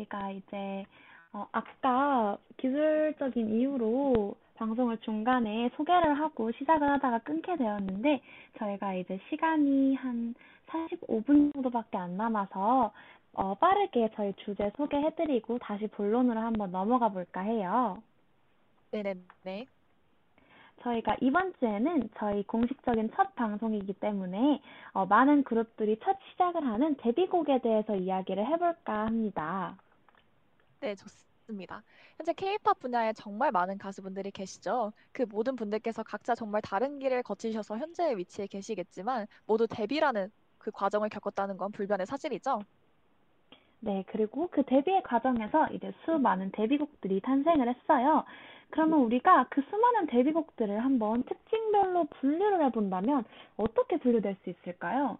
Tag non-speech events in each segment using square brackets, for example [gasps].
저희가 이제 어, 아까 기술적인 이유로 방송을 중간에 소개를 하고 시작을 하다가 끊게 되었는데 저희가 이제 시간이 한 45분 정도밖에 안 남아서 어, 빠르게 저희 주제 소개해드리고 다시 본론으로 한번 넘어가 볼까 해요. 네네네. 저희가 이번 주에는 저희 공식적인 첫 방송이기 때문에 어, 많은 그룹들이 첫 시작을 하는 데뷔곡에 대해서 이야기를 해볼까 합니다. 네, 좋습니다. 현재 K-팝 분야에 정말 많은 가수분들이 계시죠. 그 모든 분들께서 각자 정말 다른 길을 거치셔서 현재의 위치에 계시겠지만 모두 데뷔라는 그 과정을 겪었다는 건 불변의 사실이죠. 네, 그리고 그 데뷔의 과정에서 이제 수많은 데뷔곡들이 탄생을 했어요. 그러면 우리가 그 수많은 데뷔곡들을 한번 특징별로 분류를 해본다면 어떻게 분류될 수 있을까요?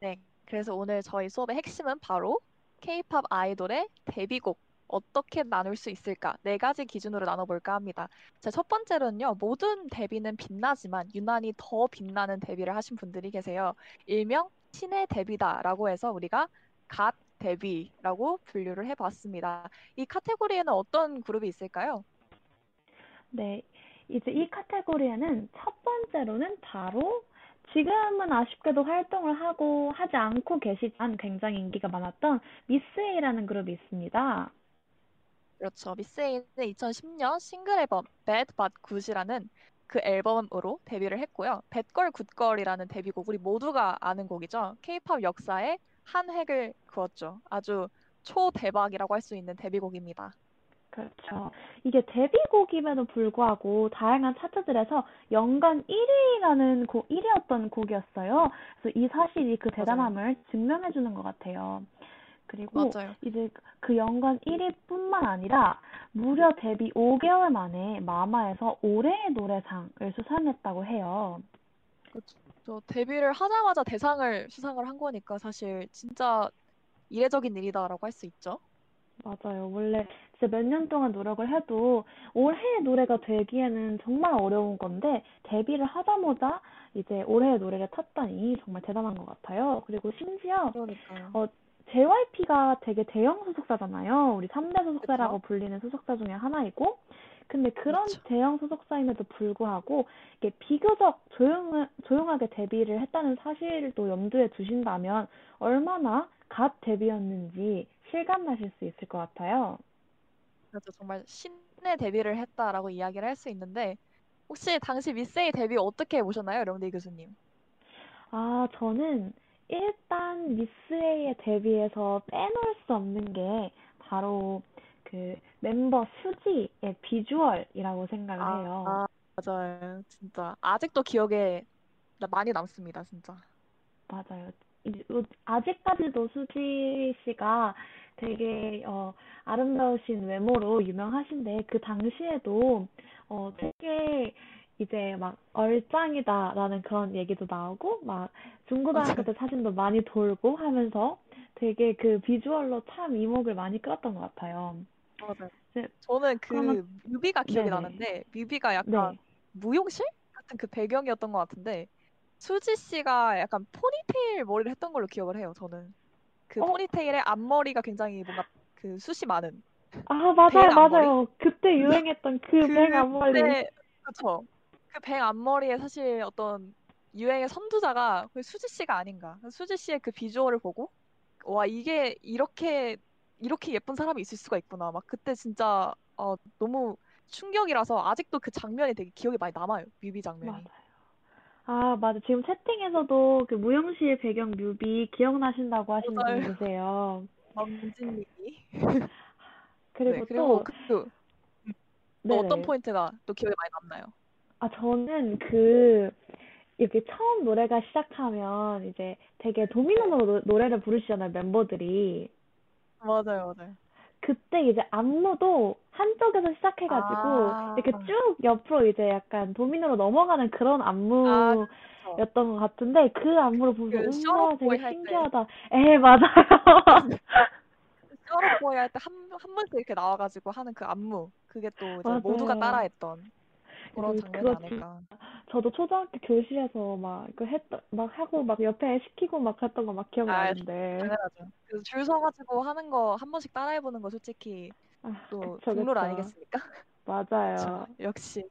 네, 그래서 오늘 저희 수업의 핵심은 바로 K-팝 아이돌의 데뷔곡 어떻게 나눌 수 있을까? 네 가지 기준으로 나눠볼까 합니다. 제첫 번째로는요, 모든 데뷔는 빛나지만 유난히 더 빛나는 데뷔를 하신 분들이 계세요. 일명 신의 데뷔다라고 해서 우리가 갓 데뷔라고 분류를 해봤습니다. 이 카테고리에는 어떤 그룹이 있을까요? 네, 이제 이 카테고리에는 첫 번째로는 바로 지금은 아쉽게도 활동을 하고 하지 않고 계시지만 굉장히 인기가 많았던 미스 A라는 그룹이 있습니다. 그렇죠. 미스에이는 2010년 싱글 앨범 Bad But Good이라는 그 앨범으로 데뷔를 했고요. Bad Girl Good Girl이라는 데뷔곡 우리 모두가 아는 곡이죠. K-팝 역사에 한 획을 그었죠. 아주 초대박이라고 할 수 있는 데뷔곡입니다. 그렇죠. 이게 데뷔곡임에도 불구하고 다양한 차트들에서 연간 1위라는 곡, 1위였던 곡이었어요. 그래서 이 사실이 그 대단함을 증명해주는 것 같아요. 그리고 맞아요. 이제 그 연간 1위뿐만 아니라 무려 데뷔 5개월 만에 마마에서 올해의 노래상을 수상했다고 해요. 그렇죠. 데뷔를 하자마자 대상을 수상을 한 거니까 사실 진짜 이례적인 일이다라고 할 수 있죠. 맞아요. 원래 진짜 몇 년 동안 노력을 해도 올해의 노래가 되기에는 정말 어려운 건데 데뷔를 하자마자 이제 올해의 노래를 탔다니 정말 대단한 것 같아요. 그리고 심지어 그러니까요. 어, JYP가 되게 대형 소속사잖아요. 우리 3대 소속사라고 그쵸? 불리는 소속사 중에 하나이고 근데 그런 그쵸. 대형 소속사임에도 불구하고 이게 비교적 조용, 조용하게 데뷔를 했다는 사실도 염두에 두신다면 얼마나 갓 데뷔였는지 실감나실 수 있을 것 같아요. 그래서 정말 신의 데뷔를 했다라고 이야기를 할 수 있는데 혹시 당시 미스에이 데뷔 어떻게 보셨나요, 령디 교수님? 아, 저는 일단 미스에이의 데뷔에서 빼놓을 수 없는 게 바로 그 멤버 수지의 비주얼이라고 생각을 아, 해요. 아, 맞아요. 진짜 아직도 기억에 나- 많이 남습니다, 진짜. 맞아요. 아직까지도 수지 씨가 되게 어, 아름다우신 외모로 유명하신데 그 당시에도 어, 되게 이제 막 얼짱이다라는 그런 얘기도 나오고 막 중고등학교 때 사진도 많이 돌고 하면서 되게 그 비주얼로 참 이목을 많이 끌었던 것 같아요. 맞아요. 네, 저는 그러면 그 뮤비가 기억이 네네. 나는데 뮤비가 약간 네. 무용실 같은 그 배경이었던 것 같은데 수지 씨가 약간 포니테일 머리를 했던 걸로 기억을 해요. 저는 그 어? 포니테일에 앞머리가 굉장히 뭔가 그 숱이 많은 아, 뱅 맞아요? 맞아요. 그때 유행했던 그뱅 앞머리. 그때 그쵸. 그뱅 앞머리에 사실 어떤 유행의 선두자가 그 수지 씨가 아닌가. 수지 씨의 그 비주얼을 보고 와 이게 이렇게 이렇게 예쁜 사람이 있을 수가 있구나. 막 그때 진짜 어, 너무 충격이라서 아직도 그 장면이 되게 기억에 많이 남아요. 뮤비 장면이. 맞아요. 아, 맞아. 지금 채팅에서도 그 무용실 배경 뮤비 기억나신다고 하시는 분 맞아요. 계세요. [laughs] mam진님이. 네, 그리고 그리고 또, 그, 또 어떤 네네. 포인트가 또 기억에 많이 남나요? 아, 저는 그, 이렇게 처음 노래가 시작하면 이제 되게 도미노로 노- 노래를 부르시잖아요, 멤버들이. 맞아요, 맞아요. 그때 이제 안무도 한쪽에서 시작해가지고 아, 이렇게 쭉 옆으로 이제 약간 도미노로 넘어가는 그런 아, 안무였던 그쵸. 것 같은데 그 안무를 보면서 그 우와 되게 할 때. 신기하다. 에 맞아요. [laughs] 셔럿보이 할 때 한 한 번씩 이렇게 나와가지고 하는 그 안무 그게 또 이제 모두가 맞아요. 따라했던 그런 그- 장면이 그거 진- 아닐까. 저도 초등학교 교실에서 막 이거 했던 막 하고 막 옆에 시키고 막 했던 거막 기억나는데. 당연하죠. 그래서 줄 서가지고 하는 거 한 번씩 따라해보는 거 솔직히 아, 또 그쵸, 국룰 그쵸. 아니겠습니까? 맞아요. [laughs] 역시.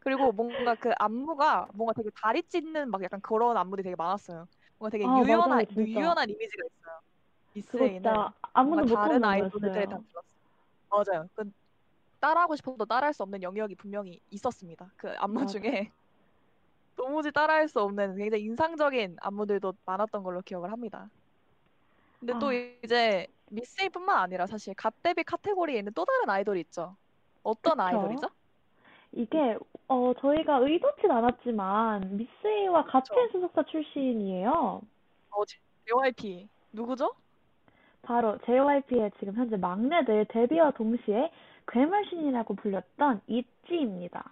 그리고 뭔가 그 안무가 뭔가 되게 다리 찢는 막 약간 그런 안무들이 되게 많았어요. 뭔가 되게 아, 맞아요, 유연한 진짜. 유연한 이미지가 있어요. 그거 미스에이는 진짜 아무도 다른 못하는 아이돌들에 다 거였어요. 들었어요. 맞아요. 그 따라하고 싶어도 따라할 수 없는 영역이 분명히 있었습니다. 그 안무 맞아. 중에 [laughs] 도무지 따라할 수 없는 굉장히 인상적인 안무들도 많았던 걸로 기억을 합니다. 근데 또 아. 이제 미스에이뿐만 아니라 사실 갓데뷔 카테고리에 있는 또 다른 아이돌이 있죠. 어떤 그쵸? 아이돌이죠? 이게 어 저희가 의도치 않았지만 미스에이와 같은 그쵸. 소속사 출신이에요. 어, JYP 누구죠? 바로 JYP의 지금 현재 막내들 데뷔와 동시에 괴물신이라고 불렸던 이찌입니다.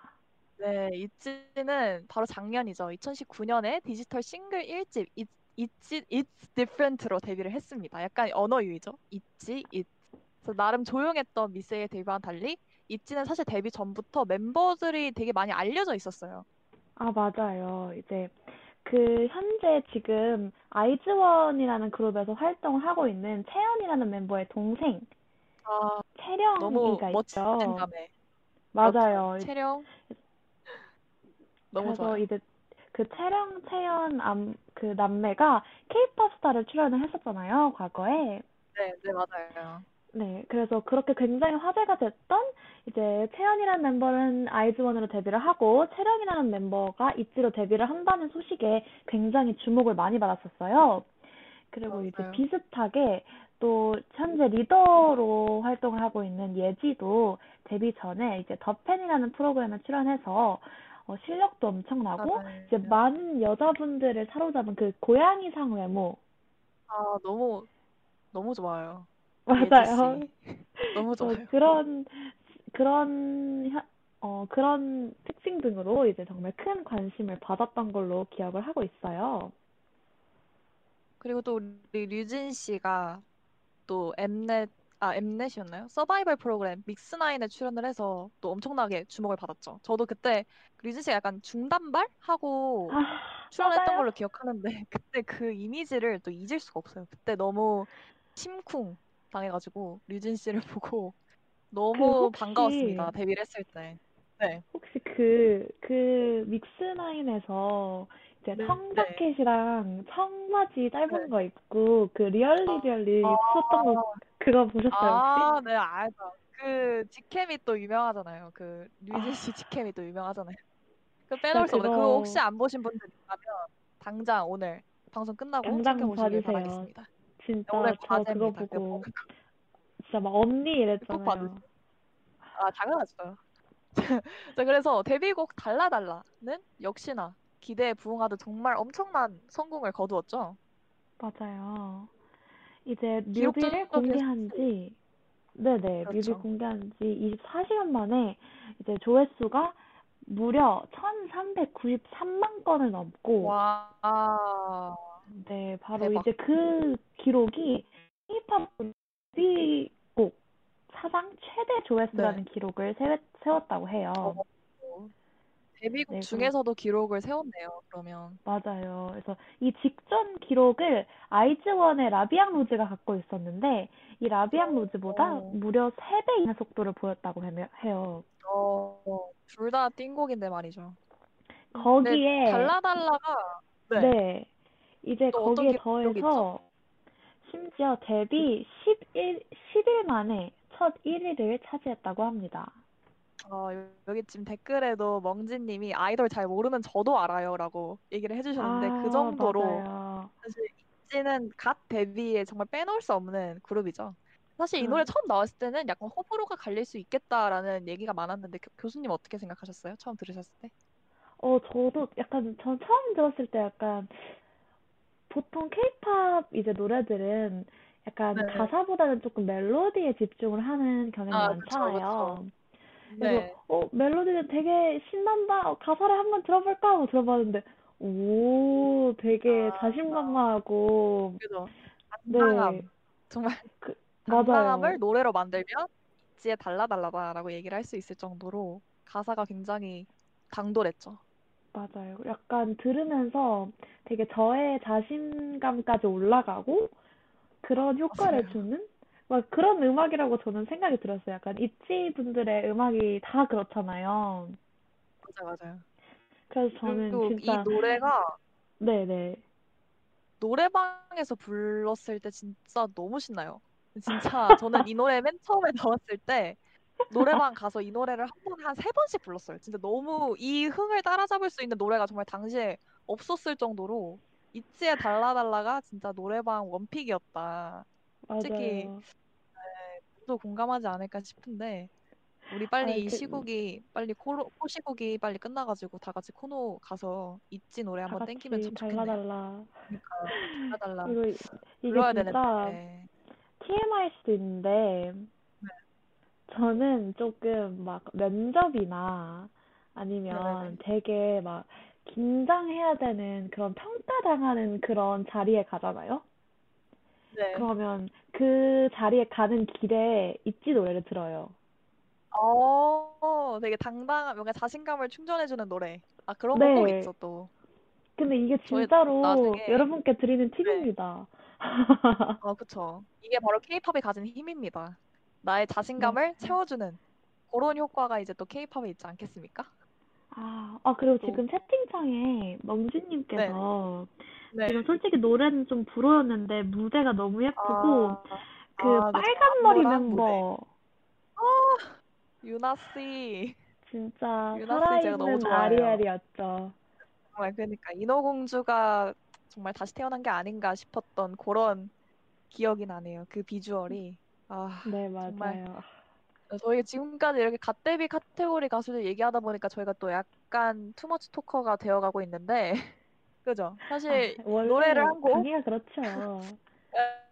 네, 이찌는 바로 작년이죠. 2019년에 디지털 싱글 1집 It's, It's, It's Different로 데뷔를 했습니다. 약간 언어 유희죠. 있지, It. 그래서 나름 조용했던 미스의 데뷔와는 달리 있지는 사실 데뷔 전부터 멤버들이 되게 많이 알려져 있었어요. 아, 맞아요. 이제 그 현재 지금 아이즈원이라는 그룹에서 활동을 하고 있는 채연이라는 멤버의 동생 아, 너무 채령이가 멋진 있죠. 자매. 맞아요. 그렇죠. 채령. 너무 그래서 좋아요. 이제 그 채령, 채연 암, 그 남매가 케이팝 스타를 출연을 했었잖아요, 과거에. 네, 네, 맞아요. 네, 그래서 그렇게 굉장히 화제가 됐던 이제 채연이라는 멤버는 아이즈원으로 데뷔를 하고 채령이라는 멤버가 있지로 데뷔를 한다는 소식에 굉장히 주목을 많이 받았었어요. 그리고 이제 맞아요. 비슷하게 또 현재 리더로 활동을 하고 있는 예지도 데뷔 전에 이제 더 팬이라는 프로그램에 출연해서 어, 실력도 엄청나고 맞아요. 이제 많은 여자분들을 사로잡은 그 고양이상 외모 아, 너무, 너무 좋아요. 맞아요. [laughs] 너무 어, 좋아요. 그런 그런 현- 어 그런 특징 등으로 이제 정말 큰 관심을 받았던 걸로 기억을 하고 있어요. 그리고 또 우리 류진 씨가 또 엠넷 아 엠넷이었나요? 서바이벌 프로그램 믹스나인에 출연을 해서 또 엄청나게 주목을 받았죠. 저도 그때 류진 씨가 약간 중단발 하고 아, 출연했던 맞아요. 걸로 기억하는데 [laughs] 그때 그 이미지를 또 잊을 수가 없어요. 그때 너무 심쿵 당해가지고 류진 씨를 [laughs] 보고 너무 그 반가웠습니다. 데뷔를 했을 때. 네. 혹시 그, 그, 믹스나인에서 이제 네, 청자켓이랑 청바지 짧은 네. 거 입고 그 Really Really 아. 췄던 거 그거 보셨어요, 아, 혹시? 네, 알죠. 그 직캠이 또 유명하잖아요. 그 류진 씨 아. 직캠이 또 유명하잖아요. 그 빼놓을 수 없는 그거- 그거 혹시 안 보신 분들 있다면 당장 오늘 방송 끝나고 당장 챙겨보시길 봐주세요. 바라겠습니다. 진짜 오늘 저 그거 과제입니다. 보고 그거 진짜 막 언니 꼭 봐주세요. 이랬잖아요. 아, 당연하죠. [laughs] 자, 그래서 데뷔곡 달라달라는 역시나 기대에 부응하듯 정말 엄청난 성공을 거두었죠. 맞아요. 이제 뮤비를 공개한 지, 네네, 뮤비 그렇죠. 공개한 지 24시간 만에 이제 조회수가 무려 1393만 건을 넘고, 와, 네, 바로 대박. 이제 그 기록이 K-pop 뮤비곡 사상 최대 조회수라는 기록을 세웠, 세웠다고 해요. 어, 데뷔곡 네, 중에서도 기록을 세웠네요. 그러면. 맞아요. 그래서 이 직전 기록을 아이즈원의 라비앙 로즈가 갖고 있었는데 이 라비앙 로즈보다 어. 무려 3배 이상 속도를 보였다고 해- 해요. 어, 둘다 띵곡인데 말이죠. 거기에 달라달라가 네. 네. 이제 거기에 더해서 심지어 데뷔 11, 10일 만에 첫 1위를 차지했다고 합니다. 어, 여기 지금 댓글에도 멍진님이 아이돌 잘 모르는 저도 알아요라고 얘기를 해주셨는데 아, 그 정도로 맞아요. 사실 있지는 갓 데뷔에 정말 빼놓을 수 없는 그룹이죠. 사실 이 음. 노래 처음 나왔을 때는 약간 호불호가 갈릴 수 있겠다라는 얘기가 많았는데 교, 교수님 어떻게 생각하셨어요? 처음 들으셨을 때? 어, 저도 약간, 전 처음 들었을 때 약간, 보통 케이팝 이제 노래들은 약간 네. 가사보다는 조금 멜로디에 집중을 하는 경향이 아, 그쵸, 많잖아요. 그 래서, 네. 어, 멜로디는 되게 신난다. 어, 가사를 한번 들어볼까? 하고 들어봤는데, 오, 되게 아. 자신만만하고, 그죠. 네, 당당함. 정말 [laughs] 그, [laughs] 당당함을 맞아요. 노래로 만들면 있지에 달라달라다라고 얘기를 할 수 있을 정도로 가사가 굉장히 당돌했죠. 맞아요. 약간 들으면서 되게 저의 자신감까지 올라가고 그런 효과를 맞아요. 주는 막 그런 음악이라고 저는 생각이 들었어요. 약간 있지 분들의 음악이 다 그렇잖아요. 맞아요, 맞아요. 그래서 저는 그리고 이 진짜 노래가 네네. 노래방에서 불렀을 때 진짜 너무 신나요. 진짜 저는 이 노래 맨 처음에 나왔을 때 노래방 가서 이 노래를 한 번에 한 세 번씩 불렀어요. 진짜 너무 이 흥을 따라잡을 수 있는 노래가 정말 당시에 없었을 정도로 있지의 달라달라가 진짜 노래방 원픽이었다. 솔직히 맞아요. 또 공감하지 않을까 싶은데 우리 아, 빨리 이 그, 시국이 빨리 코로, 코 시국이 빨리 끝나가지고 다 같이 코노 가서 있지 노래 다 한번 땡기면 같이 참 좋겠네요. 달라달라. 그러니까 달라달라 그리고 이- 이게 불러야 진짜 되는데 TMI일 수도 있는데, 저는 조금 막 면접이나 네네네. 아니면 되게 막 긴장해야 되는 그런 평가당하는 그런 자리에 가잖아요? 네. 그러면 그 자리에 가는 길에 있지 노래를 들어요. 어, 되게 당당한, 뭔가 자신감을 충전해주는 노래. 아, 그런 거 꼭 네. 있어, 또. 근데 이게 저희 진짜로 나중에, 여러분께 드리는 네. 팁입니다. 어, 그쵸. 이게 [laughs] 바로 케이팝이 가진 힘입니다. 나의 자신감을. 채워주는 그런 효과가 이제 또 케이팝에 있지 않겠습니까? 아, 아, 그리고 또, 지금 채팅창에 네, 멍지님께서 네. 지금 솔직히 노래는 좀 불호였는데 무대가 너무 예쁘고 아, 그 아, 그쵸. 빨간 머리 안무랑 무대. 멤버 아, 유나 씨. 진짜 유나 씨 제가 너무 좋아해요. 아리엘이었죠. 정말 그러니까 인어공주가 정말 다시 태어난 게 아닌가 싶었던 그런 기억이 나네요. 그 비주얼이. 아, 네, 맞아요. 저희가 지금까지 이렇게 갓데비 카테고리 가수들 얘기하다 보니까 저희가 또 약간 투머치 토커가 되어가고 있는데, 그죠? 아, 사실 노래를 원래 한 곡, 단위가 그렇죠. [laughs]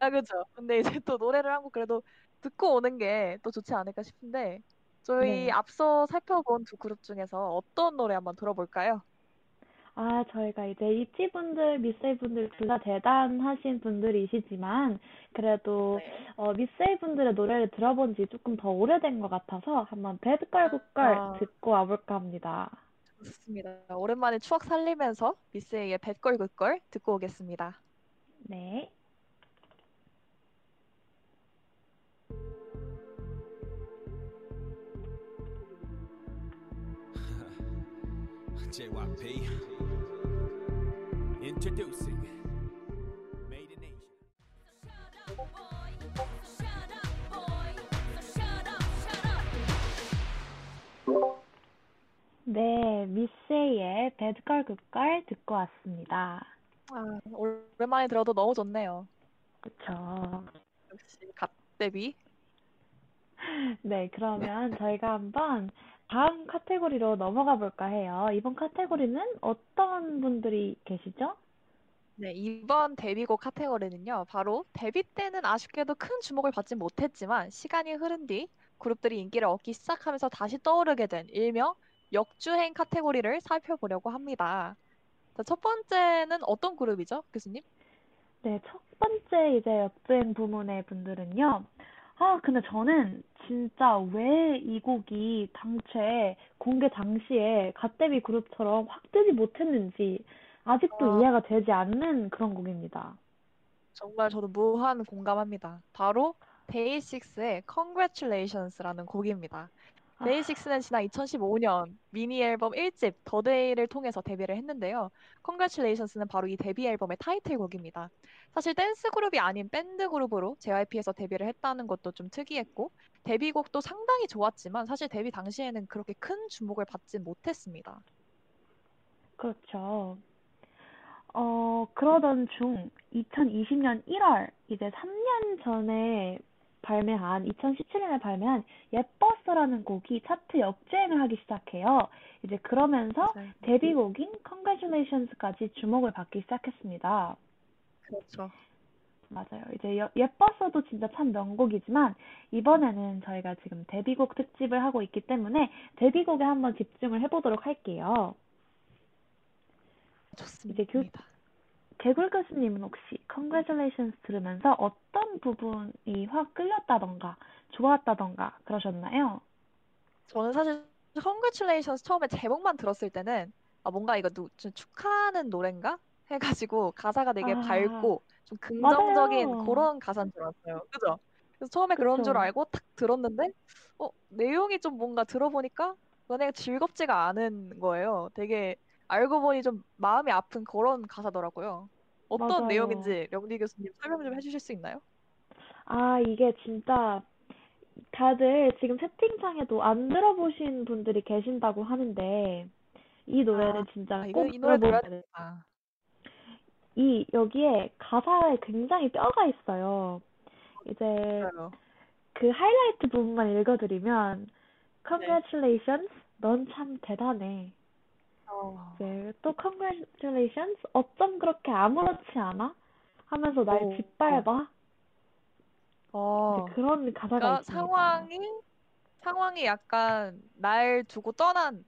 아, 그죠? 근데 이제 또 노래를 한 곡 그래도 듣고 오는 게 또 좋지 않을까 싶은데, 저희 네. 앞서 살펴본 두 그룹 중에서 어떤 노래 한번 들어볼까요? 아, 저희가 이제 이치 분들, 미세이 분들 둘 다 대단하신 분들이시지만 그래도 네. 어, 미세이 분들의 노래를 들어본 지 조금 더 오래된 것 같아서 한번 배드걸 굿걸 아, 듣고 와볼까 합니다. 좋습니다. 오랜만에 추억 살리면서 미스에이의 뱃걸 굿걸 듣고 오겠습니다. 네. [laughs] JYP. Introducing 네, 미세이의 배드걸 굿걸 듣고 왔습니다. 아, 오랜만에 들어도 너무 좋네요. 그쵸. 역시 갓데비. [laughs] 네, 그러면 저희가 한번 다음 카테고리로 넘어가 볼까 해요. 이번 카테고리는 어떤 분들이 계시죠? 네, 이번 데뷔곡 카테고리는요, 바로 데뷔 때는 아쉽게도 큰 주목을 받지 못했지만 시간이 흐른 뒤 그룹들이 인기를 얻기 시작하면서 다시 떠오르게 된 일명 역주행 카테고리를 살펴보려고 합니다. 자, 첫 번째는 어떤 그룹이죠, 교수님? 네, 첫 번째 이제 역주행 부문의 분들은요. 아, 근데 저는 진짜 왜 이 곡이 당최 공개 당시에 갓데비 그룹처럼 확 뜨지 못했는지 아직도 아, 이해가 되지 않는 그런 곡입니다. 정말 저도 무한 공감합니다. 바로 데이식스의 Congratulations라는 곡입니다. 아, 데이식스는 지난 2015년 미니 앨범 1집 The Day를 통해서 데뷔를 했는데요. Congratulations는 바로 이 데뷔 앨범의 타이틀곡입니다. 사실 댄스 그룹이 아닌 밴드 그룹으로 JYP에서 데뷔를 했다는 것도 좀 특이했고 데뷔곡도 상당히 좋았지만 사실 데뷔 당시에는 그렇게 큰 주목을 받진 못했습니다. 그렇죠. 어, 그러던 중 2020년 1월, 이제 3년 전에 발매한, 2017년에 발매한 예뻤어라는 곡이 차트 역주행을 하기 시작해요. 이제 그러면서 맞아요. 데뷔곡인 Congratulations까지 주목을 받기 시작했습니다. 그렇죠. 맞아요. 이제 여- 예뻤어도 진짜 참 명곡이지만 이번에는 저희가 지금 데뷔곡 특집을 하고 있기 때문에 데뷔곡에 한번 집중을 해보도록 할게요. 이제 교, 좋습니다. 개굴 교수님은 혹시 Congratulations 들으면서 어떤 부분이 확 끌렸다던가 좋았다던가 그러셨나요? 저는 사실 Congratulations 처음에 제목만 들었을 때는 아 뭔가 이거 누, 좀 축하하는 노래인가 해가지고 가사가 되게 아. 밝고 좀 긍정적인 맞아요. 그런 가사인 줄 알았어요. 그죠? 그래서 처음에 그런 줄 그쵸. 알고 탁 들었는데 어 내용이 좀 뭔가 들어보니까 너네가 즐겁지가 않은 거예요. 되게 알고 보니 좀 마음이 아픈 그런 가사더라고요. 어떤 맞아요. 내용인지 영디 교수님 설명 좀 해주실 수 있나요? 아, 이게 진짜 다들 지금 채팅창에도 안 들어보신 분들이 계신다고 하는데 이 노래는 아, 진짜 아, 꼭 들어보세요. 되겠다. 이 여기에 가사에 굉장히 뼈가 있어요. 이제 맞아요. 그 하이라이트 부분만 읽어드리면 네. Congratulations, 넌참 대단해. 어, 이제 또 Congratulations, 어쩜 그렇게 아무렇지 않아? 하면서 날 오, 짓밟아? 어. 이제 그런 가사가 그러니까 있습니다. 상황이 상황이 약간 날 두고 떠난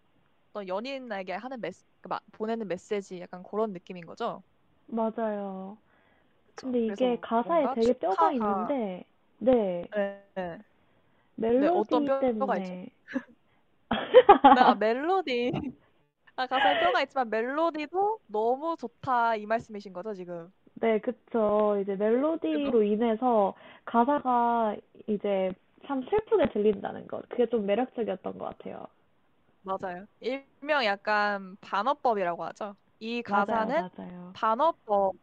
어떤 연인에게 하는 메시, 그 마- 보내는 메시지 약간 그런 느낌인 거죠. 맞아요. 근데 이게 가사에 되게 뼈가 축하가 있는데, 네, 네, 네. 멜로디 어떤 뼈가 있죠? 때문에. [laughs] 나 멜로디 아, 가사에 뼈가 있지만 멜로디도 너무 좋다 이 말씀이신 거죠 지금? 네, 그쵸. 이제? 멜로디로 인해서 가사가 이제 참 슬프게 들린다는 것. 그게 좀 매력적이었던 것 같아요. 맞아요. 일명 약간 반어법이라고 하죠. 이 맞아요, 가사는 맞아요. 반어법이다.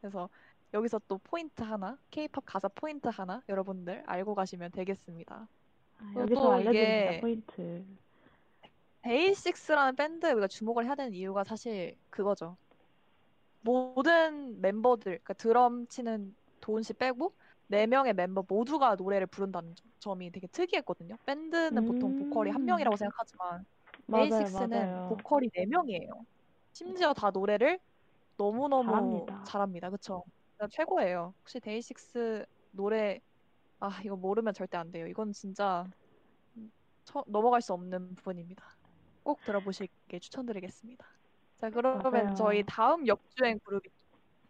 그래서 여기서 또 포인트 하나, K-pop 가사 포인트 하나 여러분들 알고 가시면 되겠습니다. 아, 여기서 또 알려드립니다, 이게 포인트. DAY6라는 밴드에 우리가 주목을 해야 되는 이유가 사실 그거죠. 모든 멤버들, 그러니까 드럼 치는 도훈 씨 빼고 네 명의 멤버 모두가 노래를 부른다는 점- 점이 되게 특이했거든요. 밴드는 보통 보컬이 한 음, 명이라고 생각하지만 맞아요, 데이식스는 맞아요. 보컬이 네 명이에요. 심지어 다 노래를 너무너무 잘합니다. 잘합니다. 그쵸? 진짜 최고예요. 혹시 데이식스 노래 아 이거 모르면 절대 안 돼요. 이건 진짜 처- 넘어갈 수 없는 부분입니다. 꼭 들어보시길 추천드리겠습니다. 자, 그러면 저희 맞아요. 다음 역주행 그룹이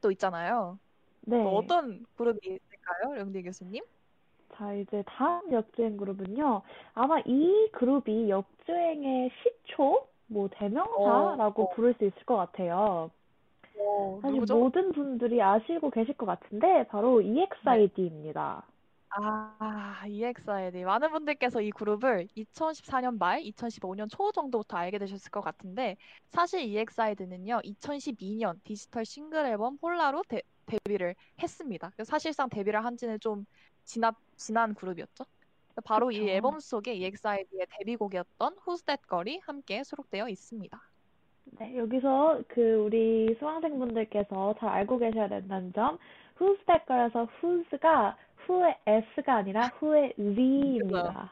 또 있잖아요. 또 네. 어떤 그룹이 있을까요, 영디 교수님? 자, 이제 다음 역주행 그룹은요. 아마 이 그룹이 역주행의 시초, 뭐 어, 대명사라고 어, 부를 수 있을 것 같아요. 어, 사실 누구죠? 모든 분들이 아시고 계실 것 같은데 바로 네. EXID입니다. 아, EXID. 많은 분들께서 이 그룹을 2014년 말, 2015년 초 정도부터 알게 되셨을 것 같은데, 사실 EXID는요, 2012년 디지털 싱글 앨범 홀라로 데, 데뷔를 했습니다. 사실상 데뷔를 한 지는 좀 지나, 지난 그룹이었죠. 바로 이 그쵸. 앨범 속에 EXID의 데뷔곡이었던 Who's That Girl이 함께 수록되어 있습니다. 네, 여기서 그 우리 수강생분들께서 잘 알고 계셔야 된다는 점, Who's that girl에서 Who's가 Who의 S가 아니라 그죠? Z입니다.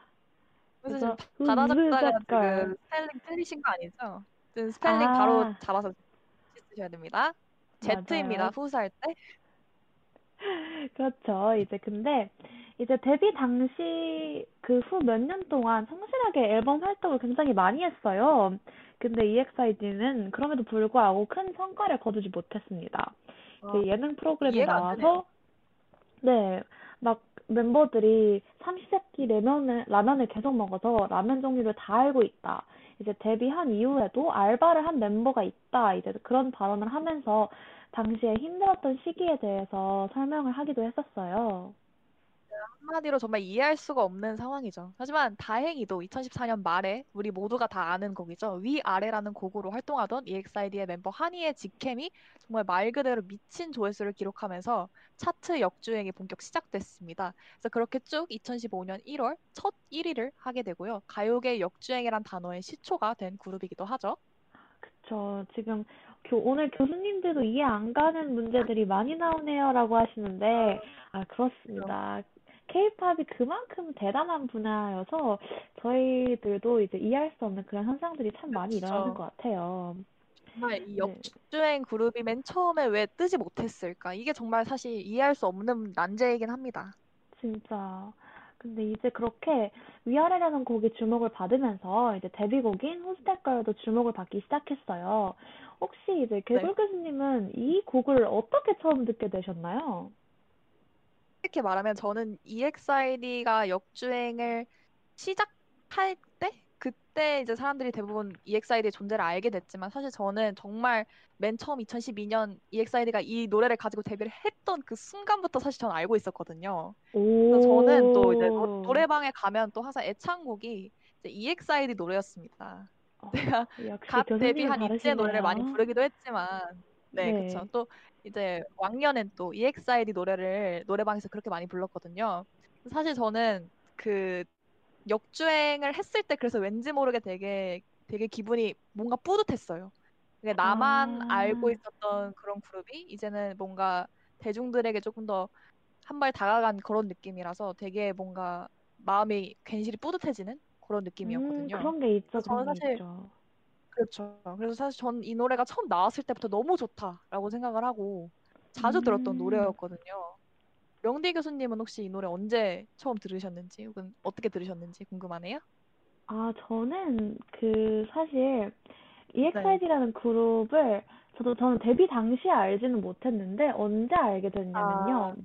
그래서 그래서 girl? 지금 스펠링 틀리신 거 아니죠? 지금 스펠링 바로 아, 잡아서 쓰셔야 됩니다. Z입니다. 맞아요. Whoz 할 때. [laughs] 그렇죠. 이제 근데 이제 데뷔 당시 그 후 몇 년 동안 성실하게 앨범 활동을 굉장히 많이 했어요. 근데 EXID는 그럼에도 불구하고 큰 성과를 거두지 못했습니다. 아, 그 예능 프로그램에. 나와서 네, 막 멤버들이 삼시세끼 라면을, 라면을 계속 먹어서 라면 종류를 다 알고 있다. 이제 데뷔한 이후에도 알바를 한 멤버가 있다. 이제 그런 발언을 하면서 당시에 힘들었던 시기에 대해서 설명을 하기도 했었어요. 한마디로 정말 이해할 수가 없는 상황이죠. 하지만 다행히도 2014년 말에 우리 모두가 다 아는 곡이죠. 위아래라는 곡으로 활동하던 EXID의 멤버 한이의 직캠이 정말 말 그대로 미친 조회수를 기록하면서 차트 역주행이 본격 시작됐습니다. 그래서 그렇게 쭉 2015년 1월 첫 1위를 하게 되고요. 가요계 역주행이란 단어의 시초가 된 그룹이기도 하죠. 그쵸. 지금 교, 오늘 교수님들도 이해 안 가는 문제들이 많이 나오네요라고 하시는데, 아, 그렇습니다. K-팝이 그만큼 대단한 분야여서 저희들도 이제 이해할 수 없는 그런 현상들이 참 많이 일어나는 그쵸. 것 같아요. 정말 이 네. 역주행 그룹이 맨 처음에 왜 뜨지 못했을까? 이게 정말 사실 이해할 수 없는 난제이긴 합니다. 진짜. 근데 이제 그렇게 위아래라는 곡이 주목을 받으면서 이제 데뷔곡인 Girl도 주목을 받기 시작했어요. 혹시 이제 개굴 네. 교수님은 이 곡을 어떻게 처음 듣게 되셨나요? 이렇게 말하면 저는 EXID가 역주행을 시작할 때 그때 이제 사람들이 대부분 EXID의 존재를 알게 됐지만 사실 저는 정말 맨 처음 2012년 EXID가 이 노래를 가지고 데뷔를 했던 그 순간부터 사실 저는 알고 있었거든요. 그래서 저는 또 이제 노, 오. 노래방에 가면 또 항상 애창곡이 이제 EXID 노래였습니다. 어, 제가 갓 데뷔한 이제 노래를 많이. 부르기도 했지만 네, 네. 그쵸. 또 이제 왕년엔 또 EXID 노래를 노래방에서 그렇게 많이 불렀거든요. 사실 저는 그 역주행을 했을 때 그래서 왠지 모르게 되게 되게 기분이 뭔가 뿌듯했어요. 이게 나만 알고 아. 있었던 그런 그룹이 이제는 뭔가 대중들에게 조금 더 한 발 다가간 그런 느낌이라서 되게 뭔가 마음이 괜시리 뿌듯해지는 그런 음, 느낌이었거든요. 그런 게 있죠, 저는 사실 있죠. 그렇죠. 그래서 사실 전 이 노래가 처음 나왔을 때부터 너무 좋다라고 생각을 하고 자주 들었던 음. 노래였거든요. 명디 교수님은 혹시 이 노래 언제 처음 들으셨는지 혹은 어떻게 들으셨는지 궁금하네요. 아, 저는 그 사실 네. EXID라는 그룹을 저도 저는 데뷔 당시에 알지는 못했는데 언제 알게 됐냐면요.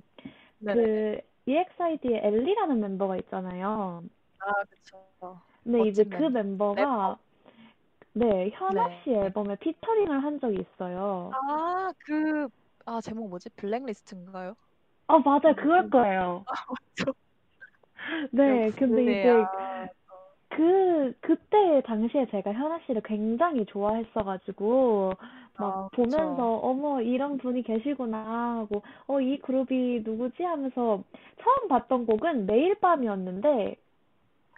네네네. 그 EXID의 엘리라는 멤버가 있잖아요. 아, 그쵸. 근데 이제 멋진 그 멤버. 멤버가 네, 현아 네. 씨 앨범에 피처링을 한 적이 있어요. 아, 그, 아, 제목 뭐지? 블랙리스트인가요? 아, 맞아요. 그- 그럴 거예요. 맞죠. [laughs] 네, 근데 이제 아, 그, 그때 당시에 제가 현아 씨를 굉장히 좋아했어가지고, 막 아, 보면서. 어머, 이런 분이 계시구나 하고, 어, 이 그룹이 누구지 하면서 처음 봤던 곡은 매일 밤이었는데,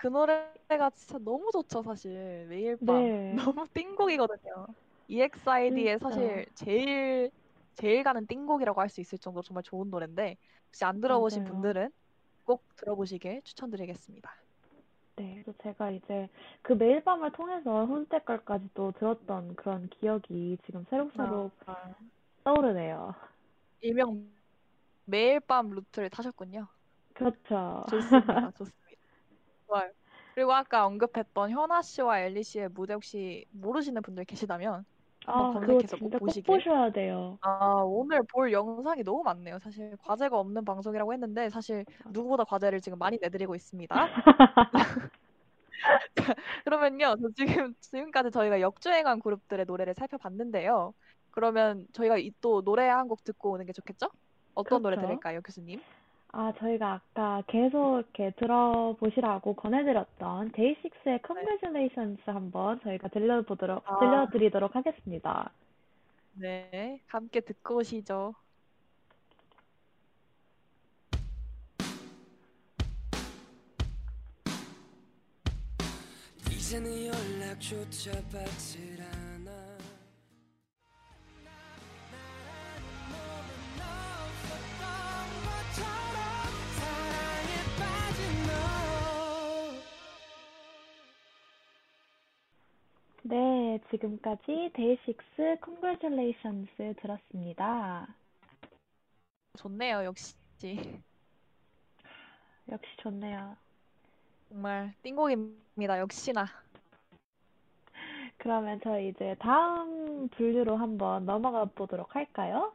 그 노래가 진짜 너무 좋죠, 사실. 매일 밤. 네. [laughs] 너무 띵곡이거든요. EXID의 진짜. 사실 제일 제일 가는 띵곡이라고 할 수 있을 정도로 정말 좋은 노래인데 혹시 안 들어보신 맞아요. 분들은 꼭 들어보시길 추천드리겠습니다. 네, 그래서 제가 이제 그 매일 밤을 통해서 혼때깔까지 또 들었던 그런 기억이 지금 새록새록 아, 떠오르네요. 일명 매일 밤 루트를 타셨군요. 그렇죠. 좋습니다. 좋습니다. 좋아요. 그리고 아까 언급했던 현아 씨와 엘리 씨의 무대 혹시 모르시는 분들 계시다면 아, 그거 검색해서 꼭 진짜 꼭 보시길. 보셔야 돼요. 아, 오늘 볼 영상이 너무 많네요. 사실 과제가 없는 방송이라고 했는데 사실 누구보다 과제를 지금 많이 내드리고 있습니다. [laughs] [laughs] 그러면요, 저 지금 지금까지 저희가 역주행한 그룹들의 노래를 살펴봤는데요. 그러면 저희가 이 또 노래 한 곡 듣고 오는 게 좋겠죠? 어떤 노래 그렇죠. 들을까요, 교수님? 아, 저희가 아까 계속 이렇게 들어보시라고 권해드렸던 데이식스의 Congratulations 한번 저희가 들려보도록, 아. 들려드리도록 하겠습니다. 네, 함께 듣고 오시죠. 이제는 연락조차 받질 않아 네, 지금까지 데이식스 Congratulations 들었습니다. 좋네요, 역시. 역시 좋네요. 정말 띵곡입니다, 역시나. 그러면 저희 이제 다음 분류로 한번 넘어가 보도록 할까요?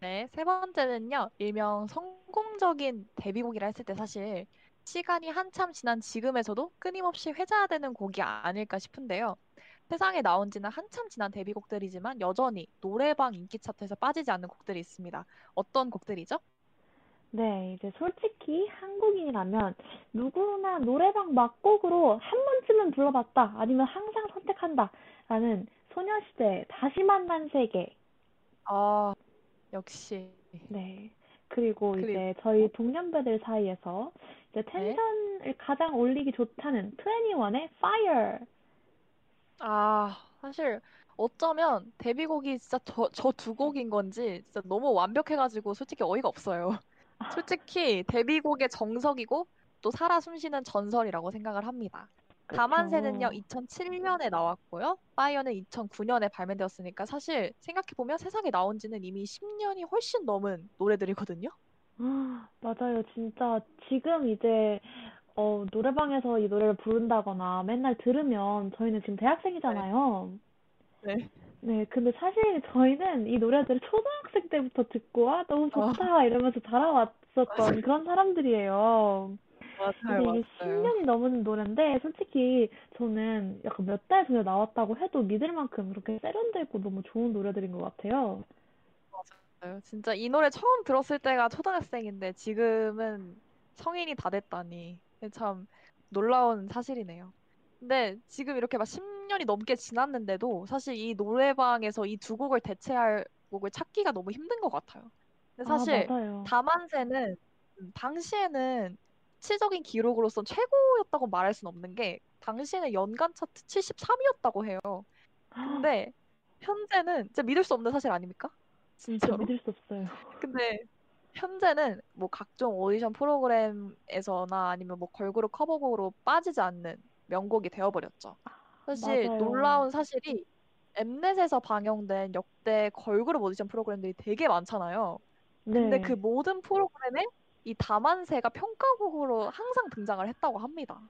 네, 세 번째는요, 일명 성공적인 데뷔곡이라 했을 때 사실 시간이 한참 지난 지금에서도 끊임없이 회자되는 곡이 아닐까 싶은데요. 세상에 나온 지는 한참 지난 데뷔곡들이지만 여전히 노래방 인기 차트에서 빠지지 않는 곡들이 있습니다. 어떤 곡들이죠? 네, 이제 솔직히 한국인이라면 누구나 노래방 막곡으로 한 번쯤은 불러봤다, 아니면 항상 선택한다, 라는 소녀시대 다시 만난 세계. 아, 역시. 네. 그리고 그리고- 이제 저희 동년배들 사이에서 이제 네. 텐션을 가장 올리기 좋다는 21의 Fire. 아, 사실 어쩌면 데뷔곡이 진짜 저, 저두 곡인 건지 진짜 너무 완벽해가지고 솔직히 어이가 없어요. 솔직히 데뷔곡의 정석이고 또 살아 숨쉬는 전설이라고 생각을 합니다. 가만새는요, 그쵸. 2007년에 나왔고요. 파이어는 2009년에 발매되었으니까 사실 생각해보면 세상에 나온 지는 이미 10년이 훨씬 넘은 노래들이거든요. 아, [gasps] 맞아요. 진짜 지금 이제 어, 노래방에서 이 노래를 부른다거나 맨날 들으면 저희는 지금 대학생이잖아요. 네. 네, 근데 사실 저희는 이 노래들을 초등학생 때부터 듣고 아, 너무 좋다 이러면서 [laughs] 자라왔었던 그런 사람들이에요. 맞아요, 이게 이게 맞아요. 10년이 넘은 노래인데 솔직히 저는 약간 몇 달 전에 나왔다고 해도 믿을 만큼 그렇게 세련되고 너무 좋은 노래들인 것 같아요. 맞아요. 진짜 이 노래 처음 들었을 때가 초등학생인데 지금은 성인이 다 됐다니 참 놀라운 사실이네요. 근데 지금 이렇게 막 10년이 넘게 지났는데도 사실 이 노래방에서 이 두 곡을 대체할 곡을 찾기가 너무 힘든 것 같아요. 근데 아, 사실 맞아요. 다만세는 음, 당시에는 치적인 기록으로선 최고였다고 말할 순 없는 게 당시에는 연간 차트 73위였다고 해요. 근데 현재는 진짜 믿을 수 없는 사실 아닙니까? 진짜. 믿을 수 없어요. 근데 현재는 뭐 각종 오디션 프로그램에서나 아니면 뭐 걸그룹 커버곡으로 빠지지 않는 명곡이 되어버렸죠. 사실 맞아요. 놀라운 사실이 엠넷에서 방영된 역대 걸그룹 오디션 프로그램들이 되게 많잖아요. 근데 네. 그 모든 프로그램에 이 다만세가 평가곡으로 항상 등장을 했다고 합니다.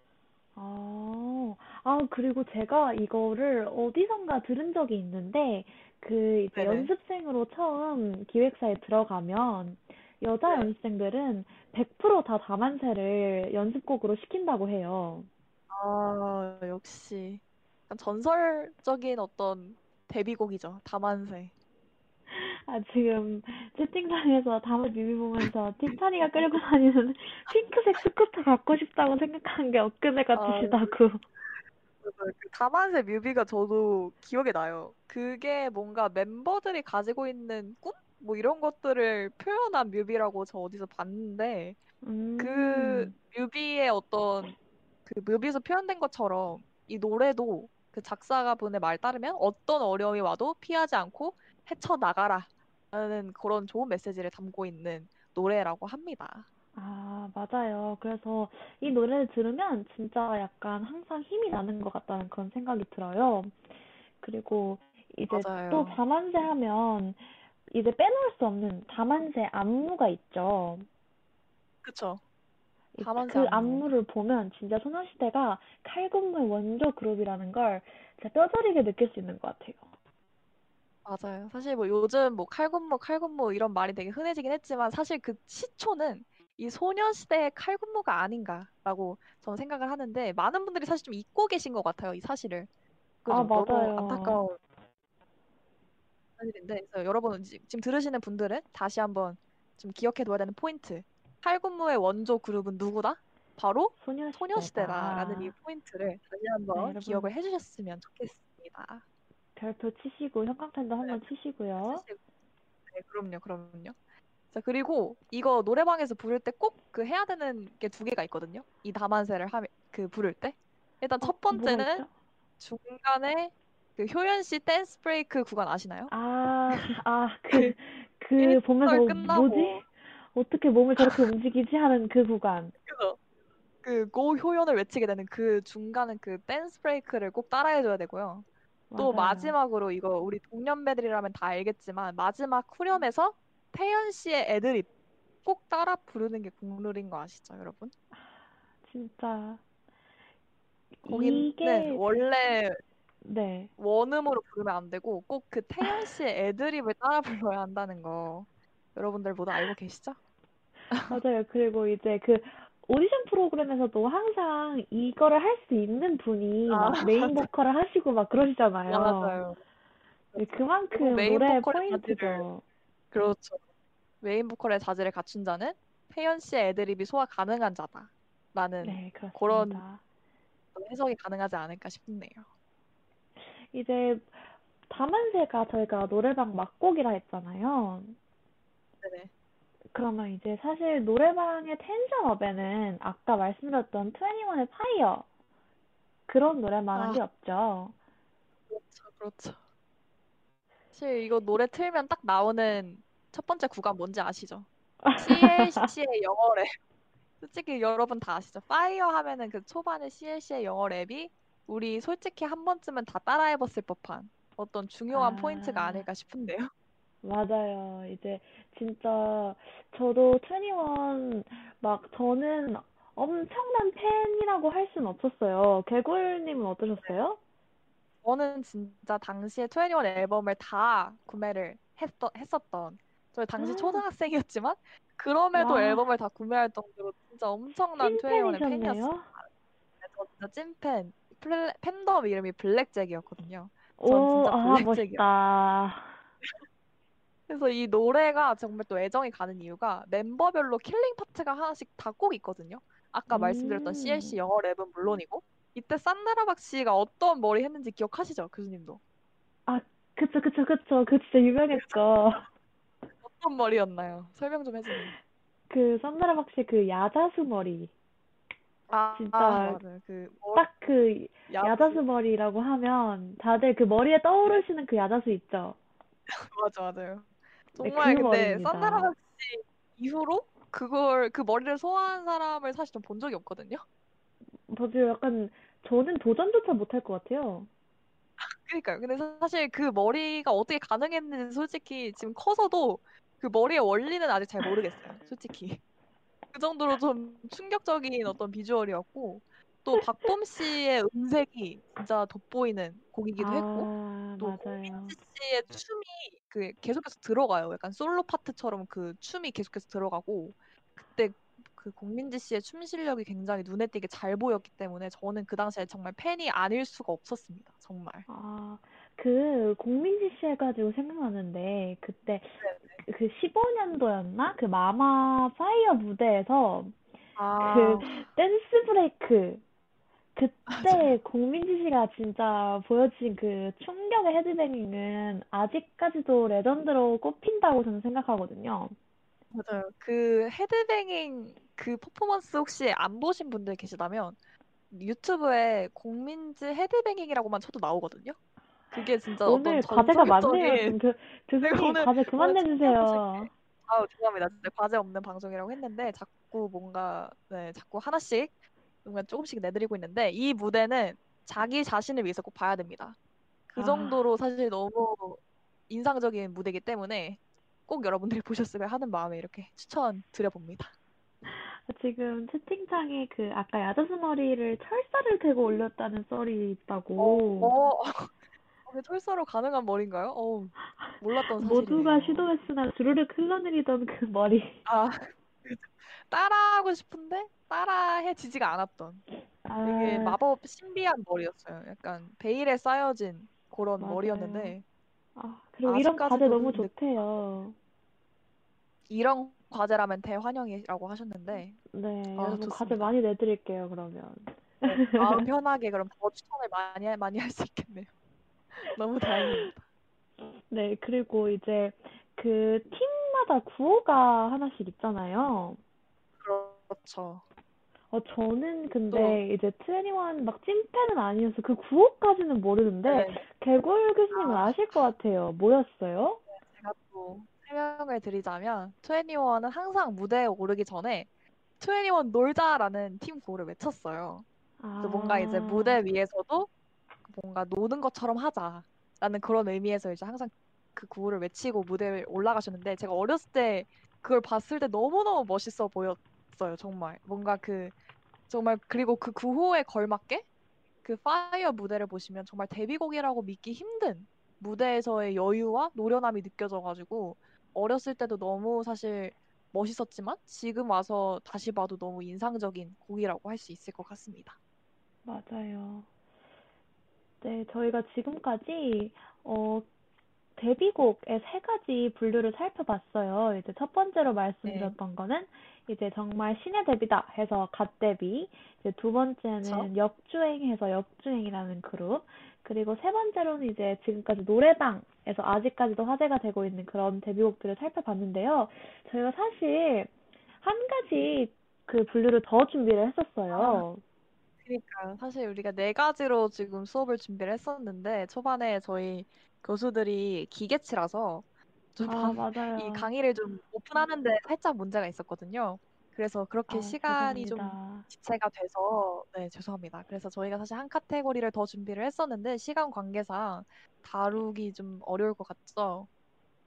아, 아, 그리고 제가 이거를 어디선가 들은 적이 있는데, 그 이제 네네. 연습생으로 처음 기획사에 들어가면, 여자 네. 연습생들은 100%다 다만세를 연습곡으로 시킨다고 해요. 아, 역시 전설적인 어떤 데뷔곡이죠. 다만세. 아, 지금 채팅창에서 다만 뮤비 보면서 티파니가 끌고 다니는 [laughs] 핑크색 스쿠터 갖고 싶다고 생각하는 게 엊그제 같으시다고. 그 다만세 뮤비가 저도 기억에 나요. 그게 뭔가 멤버들이 가지고 있는 꿈? 뭐 이런 것들을 표현한 뮤비라고 저 어디서 봤는데 그 음, 뮤비의 어떤 그 뮤비에서 표현된 것처럼 이 노래도 그 작사가 분의 말 따르면 어떤 어려움이 와도 피하지 않고 헤쳐 나가라 라는 그런 좋은 메시지를 담고 있는 노래라고 합니다. 아, 맞아요. 그래서 이 노래를 들으면 진짜 약간 항상 힘이 나는 것 같다는 그런 생각이 들어요. 그리고 이제 맞아요. 또 다만세 하면 이제 빼놓을 수 없는 다만세 안무가 있죠. 그쵸? 이- 다만세 그 안무. 안무를 보면 진짜 소녀시대가 칼군무의 원조 그룹이라는 걸 진짜 뼈저리게 느낄 수 있는 것 같아요. 맞아요. 사실 뭐 요즘 뭐 칼군무 칼군무 이런 말이 되게 흔해지긴 했지만 사실 그 시초는 이 소녀시대의 칼군무가 아닌가라고 저는 생각을 하는데 많은 분들이 사실 좀 잊고 계신 것 같아요. 이 사실을. 그죠? 아, 너무 맞아요. 안타까운 사실인데 그래서 여러분 지- 지금 들으시는 분들은 다시 한번 좀 기억해 둬야 되는 포인트. 칼군무의 원조 그룹은 누구다? 바로 소녀시대다라는 이 소녀시대다. 포인트를 다시 네, 한번 여러분. 기억을 해주셨으면 좋겠습니다. 별표 치시고 형광펜도 한번 치시고요. 네, 그럼요, 그럼요. 자, 그리고 이거 노래방에서 부를 때 꼭 그 해야 되는 게 두 개가 있거든요. 이 다만세를 하면 그 부를 때. 일단 어, 첫 번째는? 중간에 그 효연 씨 댄스 브레이크 구간 아시나요? 아, 아, 그, [laughs] 그 일절 보면서 끝나고. 뭐지? 어떻게 몸을 저렇게 움직이지? 하는 그 구간. 그죠? 그고 효연을 외치게 되는 그 중간은 그 댄스 브레이크를 꼭 따라해줘야 되고요. 또 맞아요. 마지막으로 이거 우리 동년배들이라면 다 알겠지만 마지막 후렴에서 태연 씨의 애드립 꼭 따라 부르는 게 국룰인 거 아시죠, 여러분? 진짜. 거기는 이게, 원래 네. 원음으로 부르면 안 되고 꼭 그 태연 씨의 애드립을 따라 불러야 한다는 거 여러분들 모두 알고 계시죠? 맞아요. 그리고 이제 그 오디션 프로그램에서도 항상 이거를 할 수 있는 분이 아, 막 [laughs] 메인 보컬을 하시고 막 그러시잖아요. 맞아요. 네, 그만큼 메인 노래의 보컬의 포인트죠. 그렇죠. 메인 보컬의 자질을 갖춘 자는 태연 씨의 애드립이 소화 가능한 자다라는 네. 그런 해석이 가능하지 않을까 싶네요. 이제 다만세가 저희가 노래방 막곡이라 했잖아요. 네네. 그러면 이제 사실 노래방의 tension up에는 아까 말씀드렸던 2NE1의 Fire 그런 노래만한 아. 게 없죠. 그렇죠, 그렇죠. 사실 이거 노래 틀면 딱 나오는 첫 번째 구간 뭔지 아시죠? CL 씨의 [laughs] 영어 랩. 솔직히 여러분 다 아시죠? Fire 하면은 그 초반에 CL 씨의 영어 랩이 우리 솔직히 한 번쯤은 다 따라해봤을 법한 어떤 중요한 아. 포인트가 아닐까 싶은데요. 맞아요. 이제 진짜 저도 2NE1 막 저는 엄청난 팬이라고 할 수는 없었어요. 개굴님은 어떠셨어요? 저는 진짜 당시에 2NE1 앨범을 다 구매를 했던, 했었던 저희 당시 아. 초등학생이었지만 그럼에도 와. 앨범을 다 구매할 정도로 진짜 엄청난 트웬티원의 팬이었어요. 찐팬이셨네요. 저 진짜 찐팬. 플레- 팬덤 이름이 Blackjack이었거든요. 전 오, 진짜 아, Blackjack이요. 멋있다. 그래서 이 노래가 정말 또 애정이 가는 이유가 멤버별로 killing 파트가 하나씩 다 꼭 있거든요. 아까 말씀드렸던 음. CLC 영어 랩은 물론이고 이때 산드라 박 씨가 어떤 머리 했는지 기억하시죠, 교수님도? 그쵸, 그쵸, 그쵸. 그 진짜 유명했죠. [laughs] 어떤 머리였나요? 설명 좀 해주세요. 그 썬드라 박 씨 그 야자수 머리. 아, 진짜 맞아요. 그 머리, 딱그 야수. 야자수 머리라고 하면 다들 그 머리에 떠오르시는 그 야자수 있죠. [laughs] 맞아, 맞아요. 네, 정말 그 근데 머리입니다. 산드라 박씨 이후로 그걸 그 머리를 소화한 사람을 사실 좀 본 적이 없거든요. 맞아요. 약간 저는 도전조차 못할 것 같아요. 그러니까요. 근데 사실 그 머리가 어떻게 가능했는지 솔직히 지금 커서도 그 머리의 원리는 아직 잘 모르겠어요. 솔직히. 그 정도로 좀 충격적인 어떤 비주얼이었고 또 박범 씨의 음색이 진짜 돋보이는 곡이기도 했고 아, 또 맞아요. 공민지 씨의 춤이 그 계속해서 들어가요. 약간 솔로 파트처럼 그 춤이 계속해서 들어가고 그때 그 공민지 씨의 춤 실력이 굉장히 눈에 띄게 잘 보였기 때문에 저는 그 당시에 정말 팬이 아닐 수가 없었습니다. 정말. 아, 그 공민지 씨 해가지고 생각나는데 그때 그 15년도였나? 그 MAMA Fire 무대에서 아, 그 댄스 브레이크 그때 공민지 씨가 진짜 보여준 그 충격의 headbanging은 아직까지도 레전드로 꼽힌다고 저는 생각하거든요. 맞아요. 그 헤드뱅잉 그 퍼포먼스 혹시 안 보신 분들 계시다면 유튜브에 공민지 헤드뱅잉이라고만 쳐도 나오거든요. 그게 진짜 오늘 과제가 많네요. 교, 교수님 네, 오늘- 과제 그만 오늘 내주세요. 아우 죄송합니다. 과제 없는 방송이라고 했는데 자꾸 뭔가 네, 자꾸 하나씩 뭔가 조금씩 내드리고 있는데 이 무대는 자기 자신을 위해서 꼭 봐야 됩니다. 그 아. 정도로 사실 너무 인상적인 무대이기 때문에 꼭 여러분들이 [laughs] 보셨으면 하는 마음에 이렇게 추천 드려봅니다. 지금 채팅창에 그 아까 야자수 머리를 철사를 대고 올렸다는 썰이 있다고. 어, 어, [laughs] 철사로 가능한 머리인가요? 어우, 몰랐던 사실이네요. 모두가 시도했으나 주르륵 흘러내리던 그 머리. 아, [laughs] 따라하고 싶은데 따라해지지가 않았던 아, 되게 마법 신비한 머리였어요. 약간 베일에 쌓여진 그런 맞아요. 머리였는데 아, 그리고 이런 과제 너무 느- 좋대요. 이런 과제라면 대환영이라고 하셨는데 네, 아, 여러분 과제 좋습니다. 많이 내드릴게요, 그러면. 네, 마음 [laughs] 편하게 그럼 더 추천을 많이 할- 많이 할 수 있겠네요. [laughs] 너무 다행입니다. 네, 그리고 이제 그 팀마다 구호가 하나씩 있잖아요. 그렇죠. 어, 저는 근데 이제 21막 찐팬은 아니어서 그 구호까지는 모르는데 네, 개골 교수님은 아. 아실 것 같아요. 뭐였어요? 제가 또 설명을 드리자면 21은 항상 무대에 오르기 전에 21 놀자라는 팀 구호를 외쳤어요. 그래서 뭔가 이제 아, 무대 위에서도 뭔가 노는 것처럼 하자라는 그런 의미에서 이제 항상 그 구호를 외치고 무대에 올라가셨는데 제가 어렸을 때 그걸 봤을 때 너무너무 멋있어 보였 어요. 정말 뭔가 그 정말 그리고 그 구호에 걸맞게 그 Fire 무대를 보시면 정말 데뷔곡이라고 믿기 힘든 무대에서의 여유와 노련함이 느껴져가지고 어렸을 때도 너무 사실 멋있었지만 지금 와서 다시 봐도 너무 인상적인 곡이라고 할 수 있을 것 같습니다. 맞아요. 네, 저희가 지금까지 어, 데뷔곡의 세 가지 분류를 살펴봤어요. 이제 첫 번째로 말씀드렸던 거는 이제 정말 신의 데뷔다 해서 God 데뷔. 이제 두 번째는 그쵸. 역주행해서 역주행이라는 그룹. 그리고 세 번째로는 이제 지금까지 노래방에서 아직까지도 화제가 되고 있는 그런 데뷔곡들을 살펴봤는데요. 저희가 사실 한 가지 그 분류를 더 준비를 했었어요. 그러니까요. 사실 우리가 네 가지로 지금 수업을 준비를 했었는데 초반에 저희 교수들이 기계치라서 좀 아, 방- 맞아요. 이 강의를 좀 오픈하는 데 살짝 문제가 있었거든요. 그래서 그렇게 아, 시간이 좀 죄송합니다. 지체가 돼서 네, 죄송합니다. 그래서 저희가 사실 한 카테고리를 더 준비를 했었는데 시간 관계상 다루기 좀 어려울 것 같죠?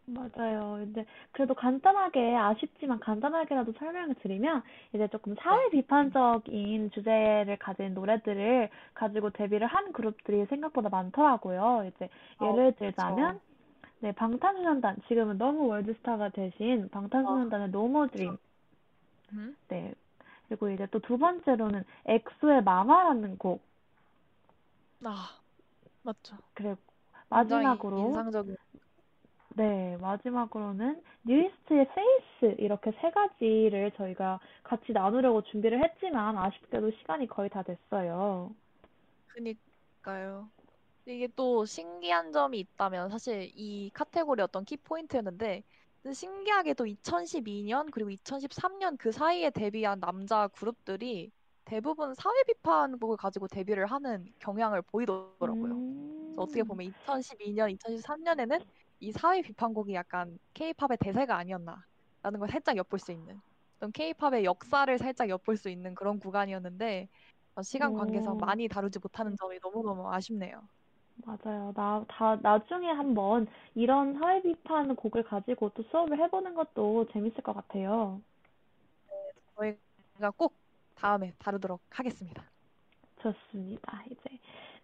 맞아요. 근데 그래도 간단하게, 아쉽지만 간단하게라도 설명을 드리면, 이제 조금 사회 비판적인 주제를 가진 노래들을 가지고 데뷔를 한 그룹들이 생각보다 많더라고요. 이제 어, 예를 들자면, 그쵸. 네, 방탄소년단, 지금은 너무 월드스타가 되신 방탄소년단의 No More Dream. 음? 네. 그리고 이제 또 두 번째로는 EXO의 MAMA라는 곡. 아, 맞죠. 그리고 굉장히 마지막으로 인상적인. 네, 마지막으로는 NU'EST의 FACE 이렇게 세 가지를 저희가 같이 나누려고 준비를 했지만 아쉽게도 시간이 거의 다 됐어요. 그니까요. 이게 또 신기한 점이 있다면 사실 이 카테고리 어떤 키포인트였는데 신기하게도 2012년 그리고 2013년 그 사이에 데뷔한 남자 그룹들이 대부분 사회 비판곡을 가지고 데뷔를 하는 경향을 보이더라고요. 그래서 어떻게 음, 보면 2012년, 2013년에는 이 사회 비판곡이 약간 케이팝의 대세가 아니었나라는 걸 살짝 엿볼 수 있는 어떤 케이팝의 역사를 살짝 엿볼 수 있는 그런 구간이었는데 어, 시간 관계상 오, 많이 다루지 못하는 점이 너무너무 아쉽네요. 맞아요. 나, 다, 나중에 한번 이런 사회 비판 곡을 가지고 또 수업을 해보는 것도 재밌을 것 같아요. 저희가 꼭 다음에 다루도록 하겠습니다. 좋습니다. 이제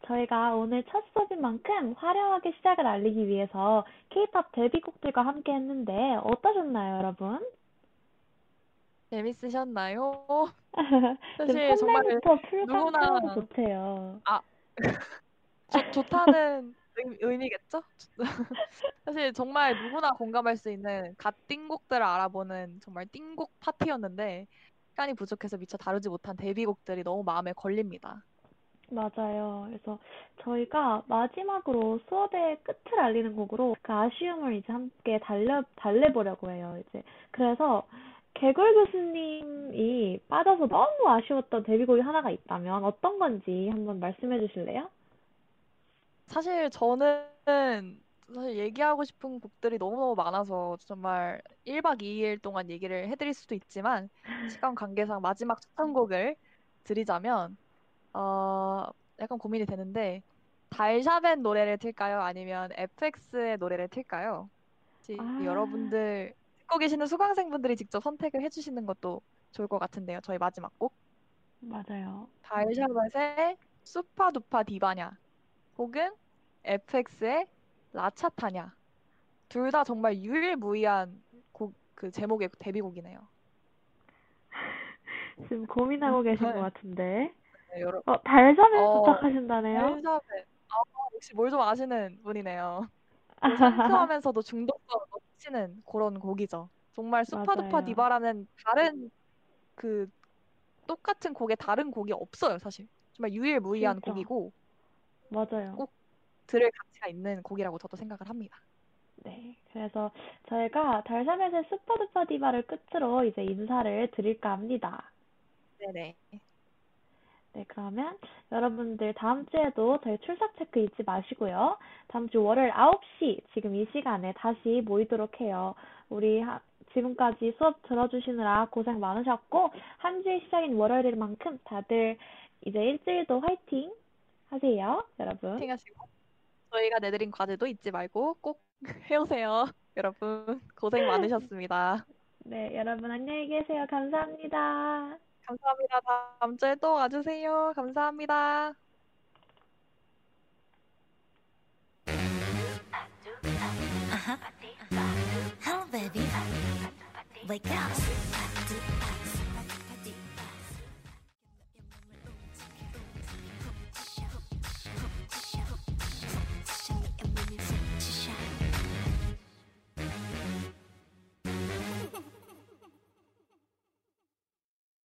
저희가 오늘 첫 수업인 만큼 화려하게 시작을 알리기 위해서 K-pop 데뷔곡들과 함께 했는데 어떠셨나요, 여러분? 재밌으셨나요? [laughs] 사실 정말 풀 누구나 좋대요. 아 좋, 좋다는 의, 의미 겠죠? [laughs] 사실 정말 누구나 공감할 수 있는 갓 띵곡들을 알아보는 정말 띵곡 파티였는데 시간이 부족해서 미처 다루지 못한 데뷔곡들이 너무 마음에 걸립니다. 맞아요. 그래서 저희가 마지막으로 수업의 끝을 알리는 곡으로 그 아쉬움을 이제 함께 달래, 달래보려고 해요. 이제 그래서 개굴 교수님이 빠져서 너무 아쉬웠던 데뷔곡이 하나가 있다면 어떤 건지 한번 말씀해 주실래요? 사실 저는 사실 얘기하고 싶은 곡들이 너무너무 많아서 정말 1박 2일 동안 얘기를 해드릴 수도 있지만 시간 관계상 마지막 추천곡을 드리자면 어 약간 고민이 되는데 달샤벳 노래를 틀까요? 아니면 FX의 노래를 틀까요? 아, 여러분들 듣고 계시는 수강생분들이 직접 선택을 해주시는 것도 좋을 것 같은데요. 저희 마지막 곡 맞아요. 달샤벳의 수파두파 디바냐 혹은 FX의 라차타냐 둘 다 정말 유일무이한 곡, 그 제목의 데뷔곡이네요. [laughs] 지금 고민하고 계신 것 같은데. 네, 여러, 어, 달샤벳 어, 부탁하신다네요? 달샤벳. 아, 역시 뭘 좀 아시는 분이네요. 또 [laughs] 상큼하면서도 중독성을 넘치는 그런 곡이죠. 정말 수파두파. 디바라는 다른 그 똑같은 곡에 다른 곡이 없어요, 사실. 정말 유일무이한 진짜. 곡이고 맞아요. 꼭 들을 가치가 있는 곡이라고 저도 생각을 합니다. 네. 그래서 저희가 달샤벳의 슈퍼두퍼 디바를 끝으로 이제 인사를 드릴까 합니다. 네네. 네, 그러면 여러분들 다음 주에도 저희 출석 체크 잊지 마시고요. 다음 주 월요일 9시 지금 이 시간에 다시 모이도록 해요. 우리 하- 지금까지 수업 들어주시느라 고생 많으셨고 한 주의 시작인 월요일인 만큼 다들 이제 일주일도 화이팅 하세요, 여러분. 파이팅 하시고 저희가 내드린 과제도 잊지 말고 꼭 [laughs] 해오세요. 여러분 고생 많으셨습니다. [laughs] 네, 여러분 안녕히 계세요. 감사합니다. 감사합니다. 다음 주에 또 와주세요. 감사합니다. Uh-huh. Hello, baby. Wake up.